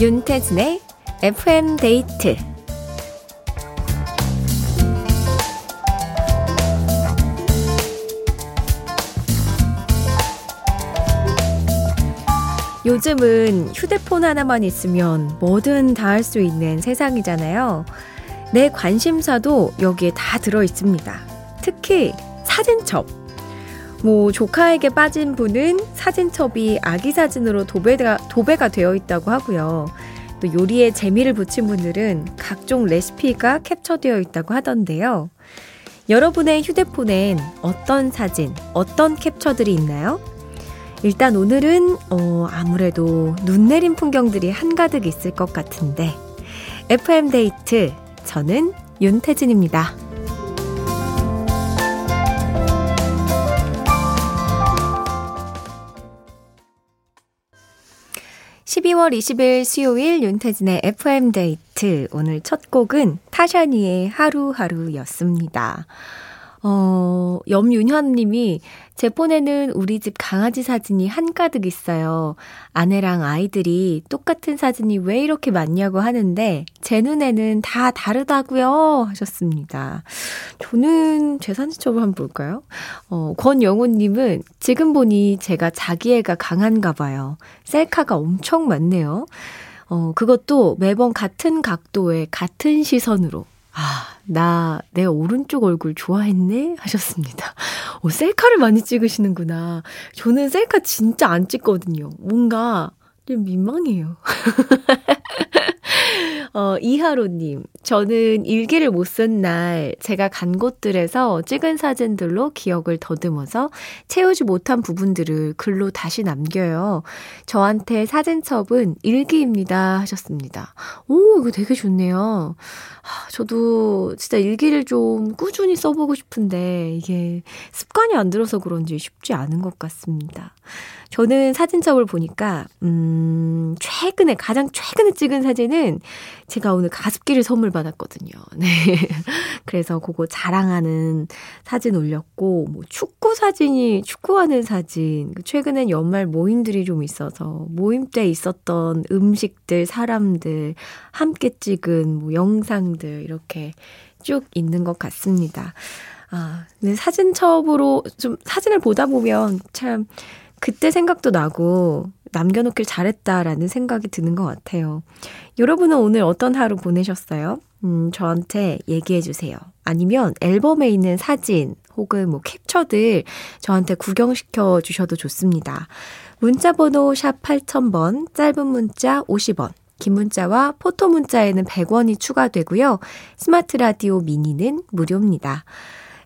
윤태진의 FM 데이트 요즘은 휴대폰 하나만 있으면 뭐든 다 할 수 있는 세상이잖아요. 내 관심사도 여기에 다 들어 있습니다. 특히 사진첩. 뭐 조카에게 빠진 분은 사진첩이 아기 사진으로 도배가, 도배가 되어 있다고 하고요. 또 요리에 재미를 붙인 분들은 각종 레시피가 캡처되어 있다고 하던데요. 여러분의 휴대폰엔 어떤 사진, 어떤 캡처들이 있나요? 일단 오늘은 어, 아무래도 눈 내린 풍경들이 한가득 있을 것 같은데 FM 데이트 저는 윤태진입니다. 12월 20일 수요일 윤태진의 FM데이트. 오늘 첫 곡은 타샤니의 하루하루였습니다. 어, 염윤현 님이 제 폰에는 우리 집 강아지 사진이 한가득 있어요. 아내랑 아이들이 똑같은 사진이 왜 이렇게 많냐고 하는데 제 눈에는 다 다르다고요 하셨습니다. 저는 제 사진첩을 한번 볼까요? 어, 권영훈 님은 지금 보니 제가 자기애가 강한가 봐요. 셀카가 엄청 많네요. 어, 그것도 매번 같은 각도에 같은 시선으로 아, 나 내 오른쪽 얼굴 좋아했네? 하셨습니다. 오, 셀카를 많이 찍으시는구나. 저는 셀카 진짜 안 찍거든요. 뭔가 좀 민망해요. 어, 이하로님, 저는 일기를 못 쓴 날 제가 간 곳들에서 찍은 사진들로 기억을 더듬어서 채우지 못한 부분들을 글로 다시 남겨요. 저한테 사진첩은 일기입니다. 하셨습니다. 오, 이거 되게 좋네요. 아, 저도 진짜 일기를 좀 꾸준히 써보고 싶은데 이게 습관이 안 들어서 그런지 쉽지 않은 것 같습니다. 저는 사진첩을 보니까, 음, 최근에, 가장 최근에 찍은 사진은 제가 오늘 가습기를 선물 받았거든요. 네. 그래서 그거 자랑하는 사진 올렸고, 뭐 축구 사진이, 축구하는 사진, 최근엔 연말 모임들이 좀 있어서 모임 때 있었던 음식들, 사람들, 함께 찍은 뭐 영상들, 이렇게 쭉 있는 것 같습니다. 아, 근데 사진첩으로 좀 사진을 보다 보면 참 그때 생각도 나고 남겨놓길 잘했다라는 생각이 드는 것 같아요. 여러분은 오늘 어떤 하루 보내셨어요? 음, 저한테 얘기해 주세요. 아니면 앨범에 있는 사진 혹은 뭐 캡처들 저한테 구경시켜 주셔도 좋습니다. 문자 번호 샵 8000번, 짧은 문자 50원, 긴 문자와 포토 문자에는 100원이 추가되고요. 스마트 라디오 미니는 무료입니다.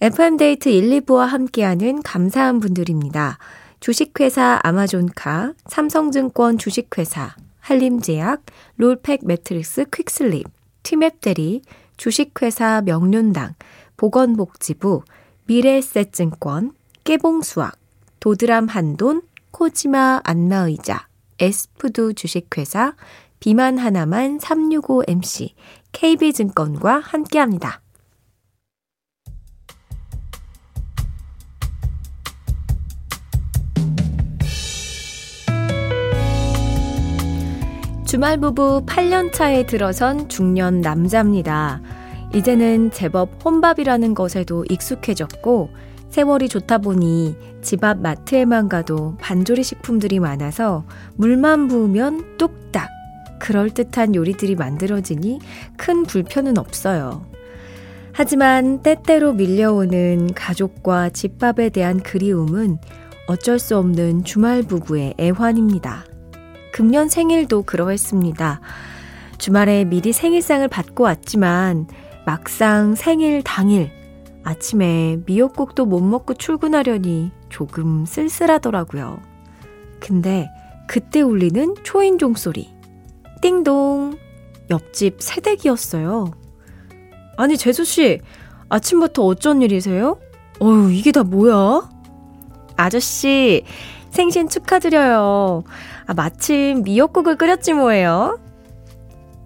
FM데이트 1, 2부와 함께하는 감사한 분들입니다. 주식회사 아마존카, 삼성증권 주식회사, 한림제약, 롤팩 매트리스 퀵슬립, 티맵대리, 주식회사 명륜당, 보건복지부, 미래에셋증권, 깨봉수학, 도드람 한돈, 코지마 안마의자, 에스푸드 주식회사, 비만 하나만 365MC, KB증권과 함께합니다. 주말 부부 8년 차에 들어선 중년 남자입니다. 이제는 제법 혼밥이라는 것에도 익숙해졌고 세월이 좋다 보니 집 앞 마트에만 가도 반조리 식품들이 많아서 물만 부으면 뚝딱 그럴듯한 요리들이 만들어지니 큰 불편은 없어요. 하지만 때때로 밀려오는 가족과 집밥에 대한 그리움은 어쩔 수 없는 주말 부부의 애환입니다. 금년 생일도 그러했습니다. 주말에 미리 생일상을 받고 왔지만 막상 생일 당일 아침에 미역국도 못 먹고 출근하려니 조금 쓸쓸하더라고요. 근데 그때 울리는 초인종 소리. 띵동. 옆집 새댁이었어요. 아니, 재수씨, 아침부터 어쩐 일이세요? 어휴, 이게 다 뭐야? 아저씨, 생신 축하드려요. 아, 마침 미역국을 끓였지 뭐예요.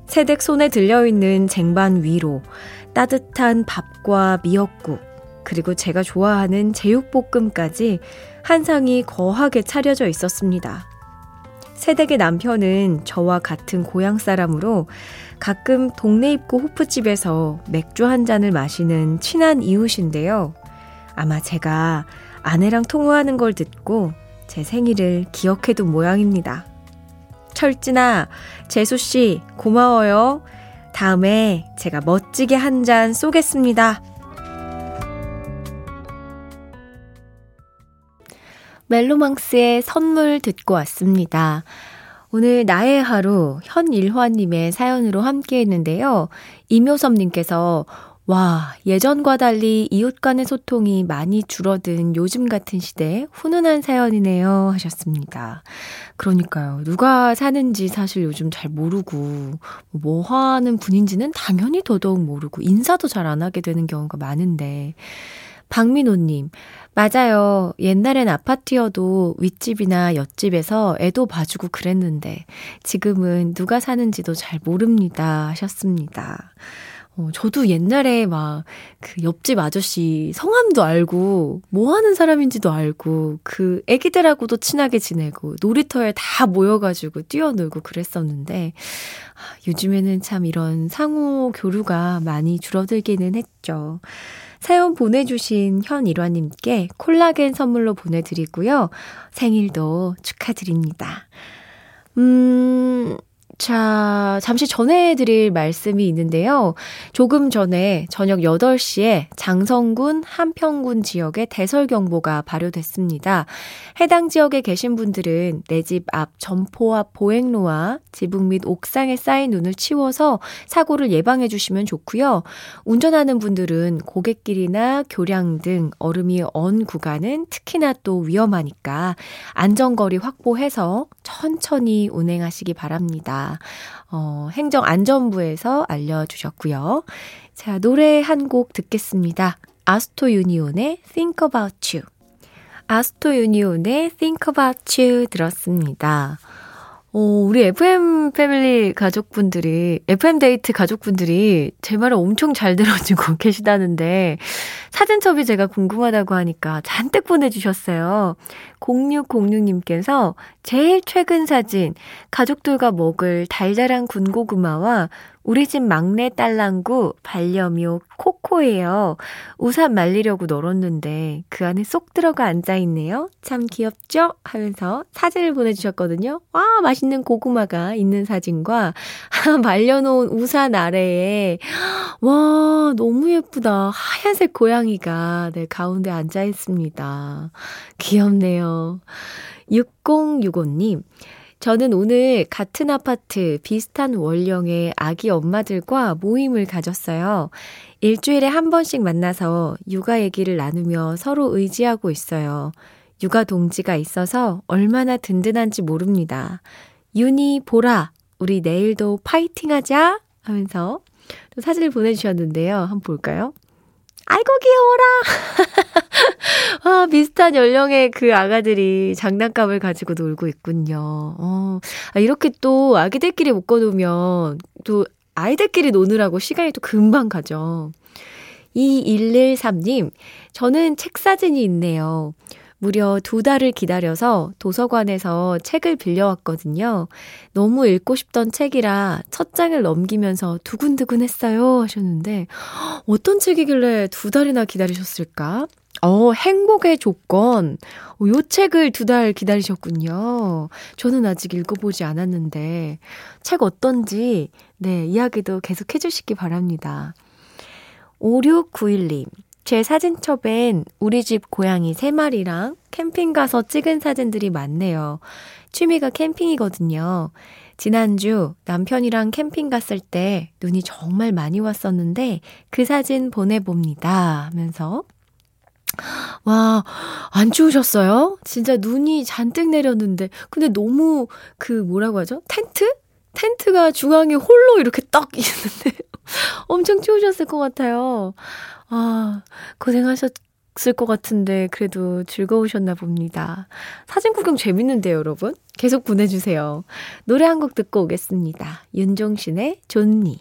새댁 손에 들려있는 쟁반 위로 따뜻한 밥과 미역국, 그리고 제가 좋아하는 제육볶음까지 한 상이 거하게 차려져 있었습니다. 새댁의 남편은 저와 같은 고향 사람으로 가끔 동네 입구 호프집에서 맥주 한 잔을 마시는 친한 이웃인데요. 아마 제가 아내랑 통화하는 걸 듣고 제 생일을 기억해둔 모양입니다. 철진아, 재수씨, 고마워요. 다음에 제가 멋지게 한 잔 쏘겠습니다. 멜로망스의 선물 듣고 왔습니다. 오늘 나의 하루 현일화님의 사연으로 함께 했는데요. 이묘섭님께서 와, 예전과 달리 이웃 간의 소통이 많이 줄어든 요즘 같은 시대에 훈훈한 사연이네요. 하셨습니다. 그러니까요. 누가 사는지 사실 요즘 잘 모르고, 뭐 하는 분인지는 당연히 더더욱 모르고, 인사도 잘 안 하게 되는 경우가 많은데, 박민호님, 맞아요. 옛날엔 아파트여도 윗집이나 옆집에서 애도 봐주고 그랬는데, 지금은 누가 사는지도 잘 모릅니다. 하셨습니다. 어, 저도 옛날에 막 그 옆집 아저씨 성함도 알고 뭐 하는 사람인지도 알고 그 애기들하고도 친하게 지내고 놀이터에 다 모여가지고 뛰어놀고 그랬었는데 아, 요즘에는 참 이런 상호 교류가 많이 줄어들기는 했죠. 사연 보내주신 현 일화님께 콜라겐 선물로 보내드리고요. 생일도 축하드립니다. 음, 자, 잠시 전해 드릴 말씀이 있는데요. 조금 전에 저녁 8시에 장성군, 한평군 지역에 대설경보가 발효됐습니다. 해당 지역에 계신 분들은 내 집 앞 점포 앞 보행로와 지붕 및 옥상에 쌓인 눈을 치워서 사고를 예방해 주시면 좋고요. 운전하는 분들은 고갯길이나 교량 등 얼음이 언 구간은 특히나 또 위험하니까 안전거리 확보해서 천천히 운행하시기 바랍니다. 어, 행정안전부에서 알려주셨고요. 자, 노래 한 곡 듣겠습니다. 아스토 유니온의 Think About You. 아스토 유니온의 Think About You 들었습니다. 어, 우리 FM 패밀리 가족분들이, FM 데이트 가족분들이 제 말을 엄청 잘 들어주고 계시다는데, 사진첩이 제가 궁금하다고 하니까 잔뜩 보내주셨어요. 0606님께서 제일 최근 사진, 가족들과 먹을 달달한 군고구마와 우리 집 막내 딸랑구 반려묘 코코예요. 우산 말리려고 널었는데 그 안에 쏙 들어가 앉아 있네요. 참 귀엽죠? 하면서 사진을 보내주셨거든요. 와 맛있는 고구마가 있는 사진과 말려놓은 우산 아래에 와 너무 예쁘다. 하얀색 고양이가 네 가운데 앉아 있습니다. 귀엽네요. 6065님 저는 오늘 같은 아파트 비슷한 원령의 아기 엄마들과 모임을 가졌어요. 일주일에 한 번씩 만나서 육아 얘기를 나누며 서로 의지하고 있어요. 육아 동지가 있어서 얼마나 든든한지 모릅니다. 윤희, 보라, 우리 내일도 파이팅 하자! 하면서 또 사진을 보내주셨는데요. 한번 볼까요? 아이고, 귀여워라! 아, 비슷한 연령의 그 아가들이 장난감을 가지고 놀고 있군요. 어, 아, 이렇게 또 아기들끼리 묶어놓으면 또 아이들끼리 노느라고 시간이 또 금방 가죠. 2113님, 저는 책 사진이 있네요. 무려 두 달을 기다려서 도서관에서 책을 빌려왔거든요. 너무 읽고 싶던 책이라 첫 장을 넘기면서 두근두근 했어요. 하셨는데, 어떤 책이길래 두 달이나 기다리셨을까? 어, 행복의 조건. 어, 요 책을 두 달 기다리셨군요. 저는 아직 읽어보지 않았는데, 책 어떤지, 네, 이야기도 계속 해주시기 바랍니다. 5691님. 제 사진첩엔 우리 집 고양이 3마리랑 캠핑 가서 찍은 사진들이 많네요. 취미가 캠핑이거든요. 지난주 남편이랑 캠핑 갔을 때 눈이 정말 많이 왔었는데 그 사진 보내봅니다 하면서 와, 안 추우셨어요? 진짜 눈이 잔뜩 내렸는데. 근데 너무 그 뭐라고 하죠? 텐트? 텐트가 중앙에 홀로 이렇게 딱 있는데 엄청 추우셨을 것 같아요. 아, 고생하셨을 것 같은데 그래도 즐거우셨나 봅니다. 사진 구경 재밌는데요, 여러분? 계속 보내주세요. 노래 한 곡 듣고 오겠습니다. 윤종신의 존니.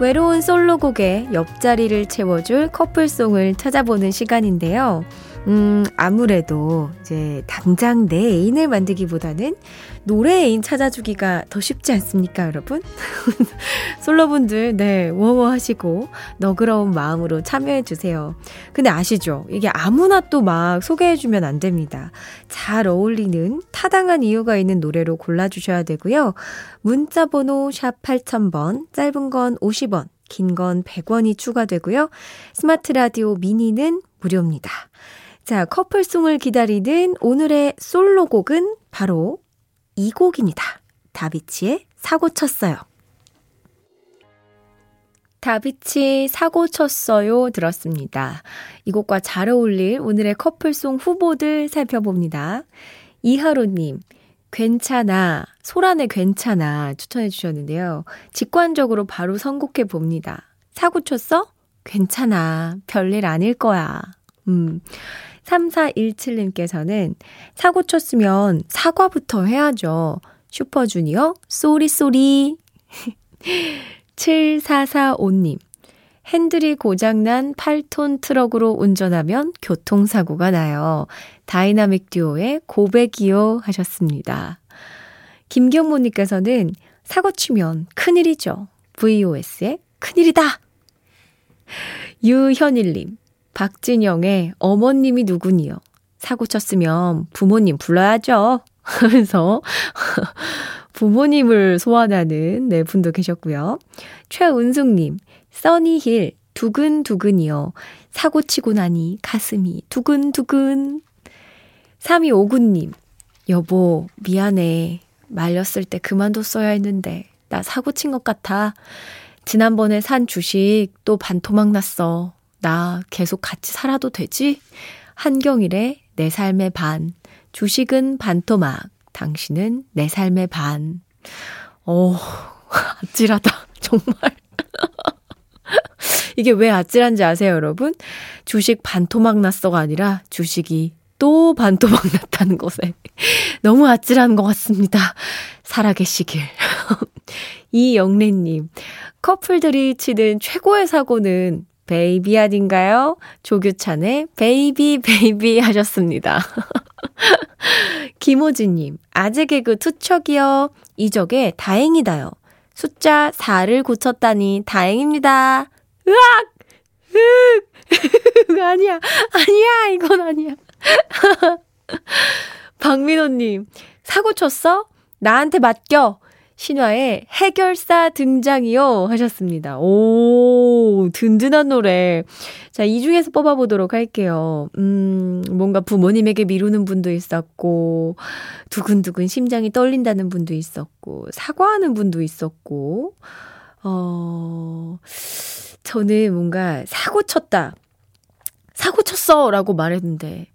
외로운 솔로곡의 옆자리를 채워줄 커플송을 찾아보는 시간인데요. 음, 아무래도 이제 당장 내 애인을 만들기보다는 노래 애인 찾아주기가 더 쉽지 않습니까, 여러분? 솔로분들, 네, 워워 하시고 너그러운 마음으로 참여해주세요. 근데 아시죠? 이게 아무나 또 막 소개해주면 안 됩니다. 잘 어울리는 타당한 이유가 있는 노래로 골라주셔야 되고요. 문자번호 샵 8000번, 짧은 건 50원, 긴 건 100원이 추가되고요. 스마트 라디오 미니는 무료입니다. 자, 커플송을 기다리는 오늘의 솔로곡은 바로 이 곡입니다. 다비치의 사고 쳤어요. 다비치 사고 쳤어요 들었습니다. 이 곡과 잘 어울릴 오늘의 커플송 후보들 살펴봅니다. 이하로님, 괜찮아, 소란의 괜찮아 추천해 주셨는데요. 직관적으로 바로 선곡해 봅니다. 사고 쳤어? 괜찮아, 별일 아닐 거야. 음. 3417님께서는 사고 쳤으면 사과부터 해야죠. 슈퍼주니어, Sorry Sorry. 7445님. 핸들이 고장난 8톤 트럭으로 운전하면 교통사고가 나요. 다이나믹 듀오의 고백이요 하셨습니다. 김경모님께서는 사고 치면 큰일이죠. VOS의 큰일이다! 유현일님, 박진영의 어머님이 누구니요? 사고 쳤으면 부모님 불러야죠. 하면서 부모님을 소환하는 네 분도 계셨고요. 최은숙님, 써니힐 두근두근이요. 사고 치고 나니 가슴이 두근두근. 3259님, 여보, 미안해. 말렸을 때 그만뒀어야 했는데, 나 사고 친 것 같아. 지난번에 산 주식 또 반토막 났어. 나 계속 같이 살아도 되지? 한경일의 내 삶의 반. 주식은 반토막. 당신은 내 삶의 반. 어, 아찔하다. 정말. 이게 왜 아찔한지 아세요, 여러분? 주식 반토막 났어가 아니라 주식이 또 반토막 났다는 것에 너무 아찔한 것 같습니다. 살아계시길. 이영래님, 커플들이 치는 최고의 사고는 baby 아닌가요? 조규찬의 Baby Baby 하셨습니다. 김호진님, 아재 개그 투척이요. 이적의 다행이다요. 숫자 4를 고쳤다니 다행입니다. 으악! 으악! 아니야, 아니야, 이건 아니야. 박민호님, 사고 쳤어? 나한테 맡겨. 신화의 해결사 등장이요 하셨습니다. 오, 든든한 노래. 자, 이 중에서 뽑아보도록 할게요. 음, 뭔가 부모님에게 미루는 분도 있었고, 두근두근 심장이 떨린다는 분도 있었고, 사과하는 분도 있었고, 어, 저는 뭔가 사고 쳤다. 사고 쳤어! 라고 말했는데,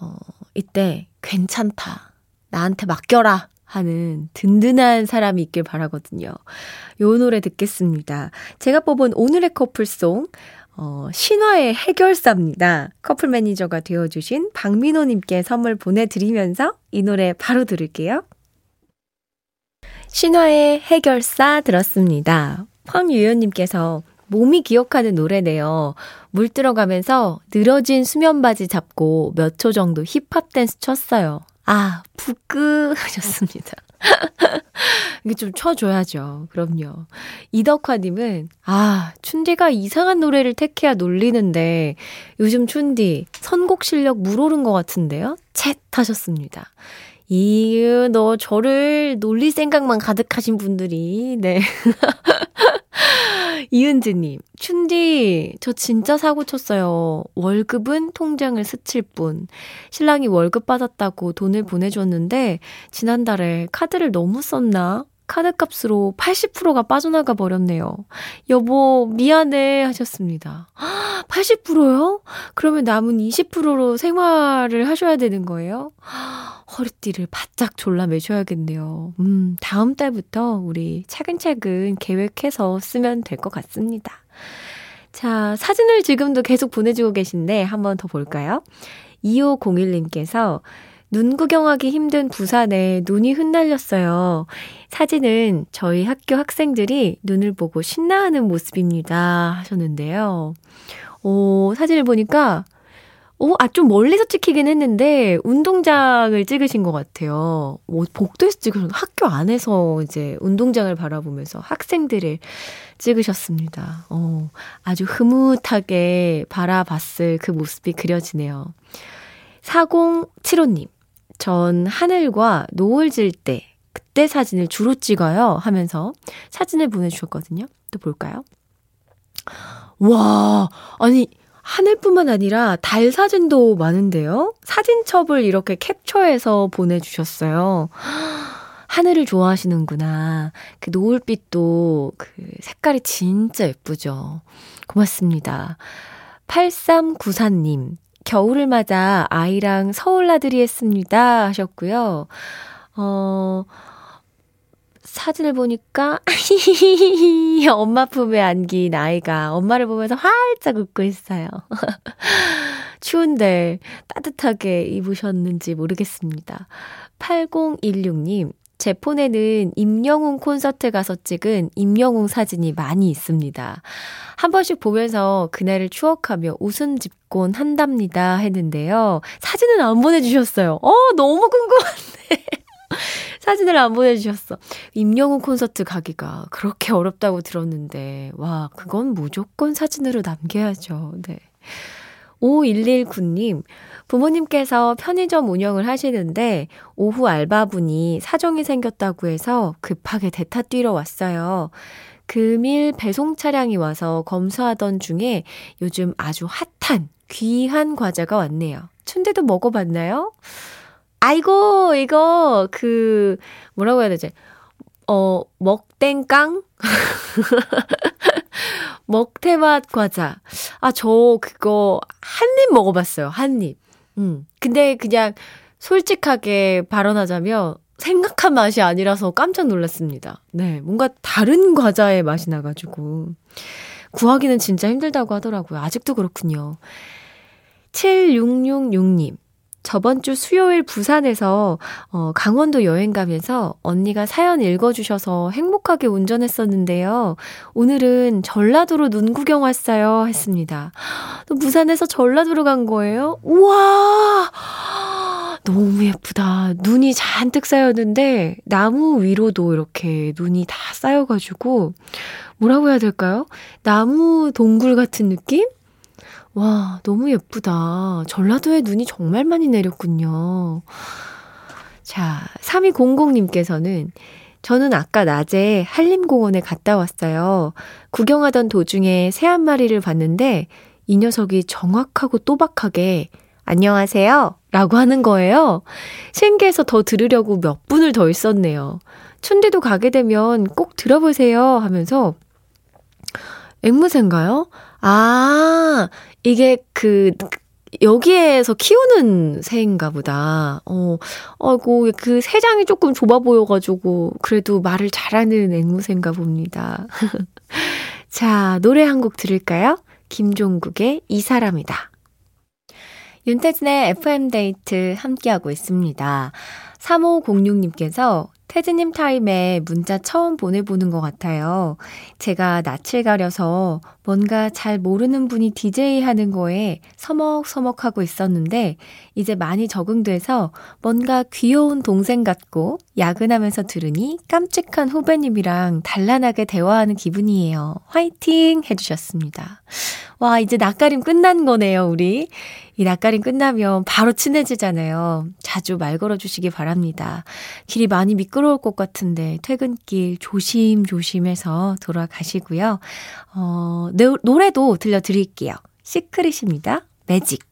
어, 이때 괜찮다. 나한테 맡겨라. 하는 든든한 사람이 있길 바라거든요. 요 노래 듣겠습니다. 제가 뽑은 오늘의 커플송, 어, 신화의 해결사입니다. 커플 매니저가 되어주신 박민호님께 선물 보내드리면서 이 노래 바로 들을게요. 신화의 해결사 들었습니다. 황유연님께서 몸이 기억하는 노래네요. 물 들어가면서 늘어진 수면 바지 잡고 몇 초 정도 힙합 댄스 췄어요. 아, 부끄 하셨습니다. 이게 좀 쳐줘야죠. 그럼요. 이덕화님은, 아, 춘디가 이상한 노래를 택해야 놀리는데, 요즘 춘디, 선곡 실력 물오른 것 같은데요? 챗 하셨습니다. 이, 너 저를 놀릴 생각만 가득하신 분들이, 네. 이은지님, 춘디, 저 진짜 사고 쳤어요. 월급은 통장을 스칠 뿐. 신랑이 월급 받았다고 돈을 보내줬는데, 지난달에 카드를 너무 썼나? 카드값으로 80%가 빠져나가 버렸네요. 여보, 미안해 하셨습니다. 80%요? 그러면 남은 20%로 생활을 하셔야 되는 거예요? 허리띠를 바짝 졸라 매셔야겠네요. 음, 다음 달부터 우리 차근차근 계획해서 쓰면 될 것 같습니다. 자, 사진을 지금도 계속 보내주고 계신데 한번 더 볼까요? 2501님께서 눈 구경하기 힘든 부산에 눈이 흩날렸어요. 사진은 저희 학교 학생들이 눈을 보고 신나하는 모습입니다. 하셨는데요. 오, 사진을 보니까, 오, 아, 좀 멀리서 찍히긴 했는데, 운동장을 찍으신 것 같아요. 뭐, 복도에서 찍으셨 학교 안에서 이제 운동장을 바라보면서 학생들을 찍으셨습니다. 어, 아주 흐뭇하게 바라봤을 그 모습이 그려지네요. 4075님. 전 하늘과 노을 질 때, 그때 사진을 주로 찍어요 하면서 사진을 보내주셨거든요. 또 볼까요? 와, 아니, 하늘뿐만 아니라 달 사진도 많은데요? 사진첩을 이렇게 캡처해서 보내주셨어요. 하늘을 좋아하시는구나. 그 노을빛도 그 색깔이 진짜 예쁘죠. 고맙습니다. 8394님, 겨울을 맞아 아이랑 서울 나들이 했습니다. 하셨고요. 어, 사진을 보니까, 엄마 품에 안긴 아이가 엄마를 보면서 활짝 웃고 있어요. 추운데 따뜻하게 입으셨는지 모르겠습니다. 8016님, 제 폰에는 임영웅 콘서트 가서 찍은 임영웅 사진이 많이 있습니다. 한 번씩 보면서 그날을 추억하며 웃음 집곤 한답니다 했는데요. 사진은 안 보내주셨어요. 어, 너무 궁금한데. 사진을 안 보내주셨어. 임영웅 콘서트 가기가 그렇게 어렵다고 들었는데, 와, 그건 무조건 사진으로 남겨야죠. 네. 5119님, 부모님께서 편의점 운영을 하시는데 오후 알바분이 사정이 생겼다고 해서 급하게 대타 뛰러 왔어요. 금일 배송 차량이 와서 검수하던 중에 요즘 아주 핫한 귀한 과자가 왔네요. 춘대도 먹어봤나요? 아이고, 이거, 그, 뭐라고 해야 되지? 어, 먹땡깡? 먹태맛 과자. 아, 저 그거 한 입 먹어봤어요. 한 입. 음. 근데 그냥 솔직하게 발언하자면 생각한 맛이 아니라서 깜짝 놀랐습니다. 네. 뭔가 다른 과자의 맛이 나가지고. 구하기는 진짜 힘들다고 하더라고요. 아직도 그렇군요. 7666님. 저번 주 수요일 부산에서 어, 강원도 여행 가면서 언니가 사연 읽어주셔서 행복하게 운전했었는데요. 오늘은 전라도로 눈 구경 왔어요. 했습니다. 또 부산에서 전라도로 간 거예요? 우와! 너무 예쁘다. 눈이 잔뜩 쌓였는데, 나무 위로도 이렇게 눈이 다 쌓여가지고, 뭐라고 해야 될까요? 나무 동굴 같은 느낌? 와, 너무 예쁘다. 전라도에 눈이 정말 많이 내렸군요. 자, 3200님께서는 저는 아까 낮에 한림공원에 갔다 왔어요. 구경하던 도중에 새 한 마리를 봤는데 이 녀석이 정확하고 또박하게 안녕하세요. 라고 하는 거예요. 신기해서 더 들으려고 몇 분을 더 있었네요. 춘디도 가게 되면 꼭 들어보세요 하면서 앵무새인가요? 아, 이게 그, 여기에서 키우는 새인가 보다. 어, 어이고, 그 새장이 조금 좁아 보여가지고, 그래도 말을 잘하는 앵무새인가 봅니다. 자, 노래 한 곡 들을까요? 김종국의 이 사람이다. 윤태진의 FM데이트 함께하고 있습니다. 3506님께서 태즈님 타임에 문자 처음 보내보는 것 같아요. 제가 낯을 가려서 뭔가 잘 모르는 분이 DJ 하는 거에 서먹서먹하고 있었는데, 이제 많이 적응돼서 뭔가 귀여운 동생 같고 야근하면서 들으니 깜찍한 후배님이랑 단란하게 대화하는 기분이에요. 화이팅! 해주셨습니다. 와, 이제 낯가림 끝난 거네요, 우리. 이 낯가림 끝나면 바로 친해지잖아요. 자주 말 걸어주시기 바랍니다. 길이 많이 미끄러울 것 같은데 퇴근길 조심조심해서 돌아가시고요. 어, 노, 노래도 들려드릴게요. 시크릿입니다. 매직.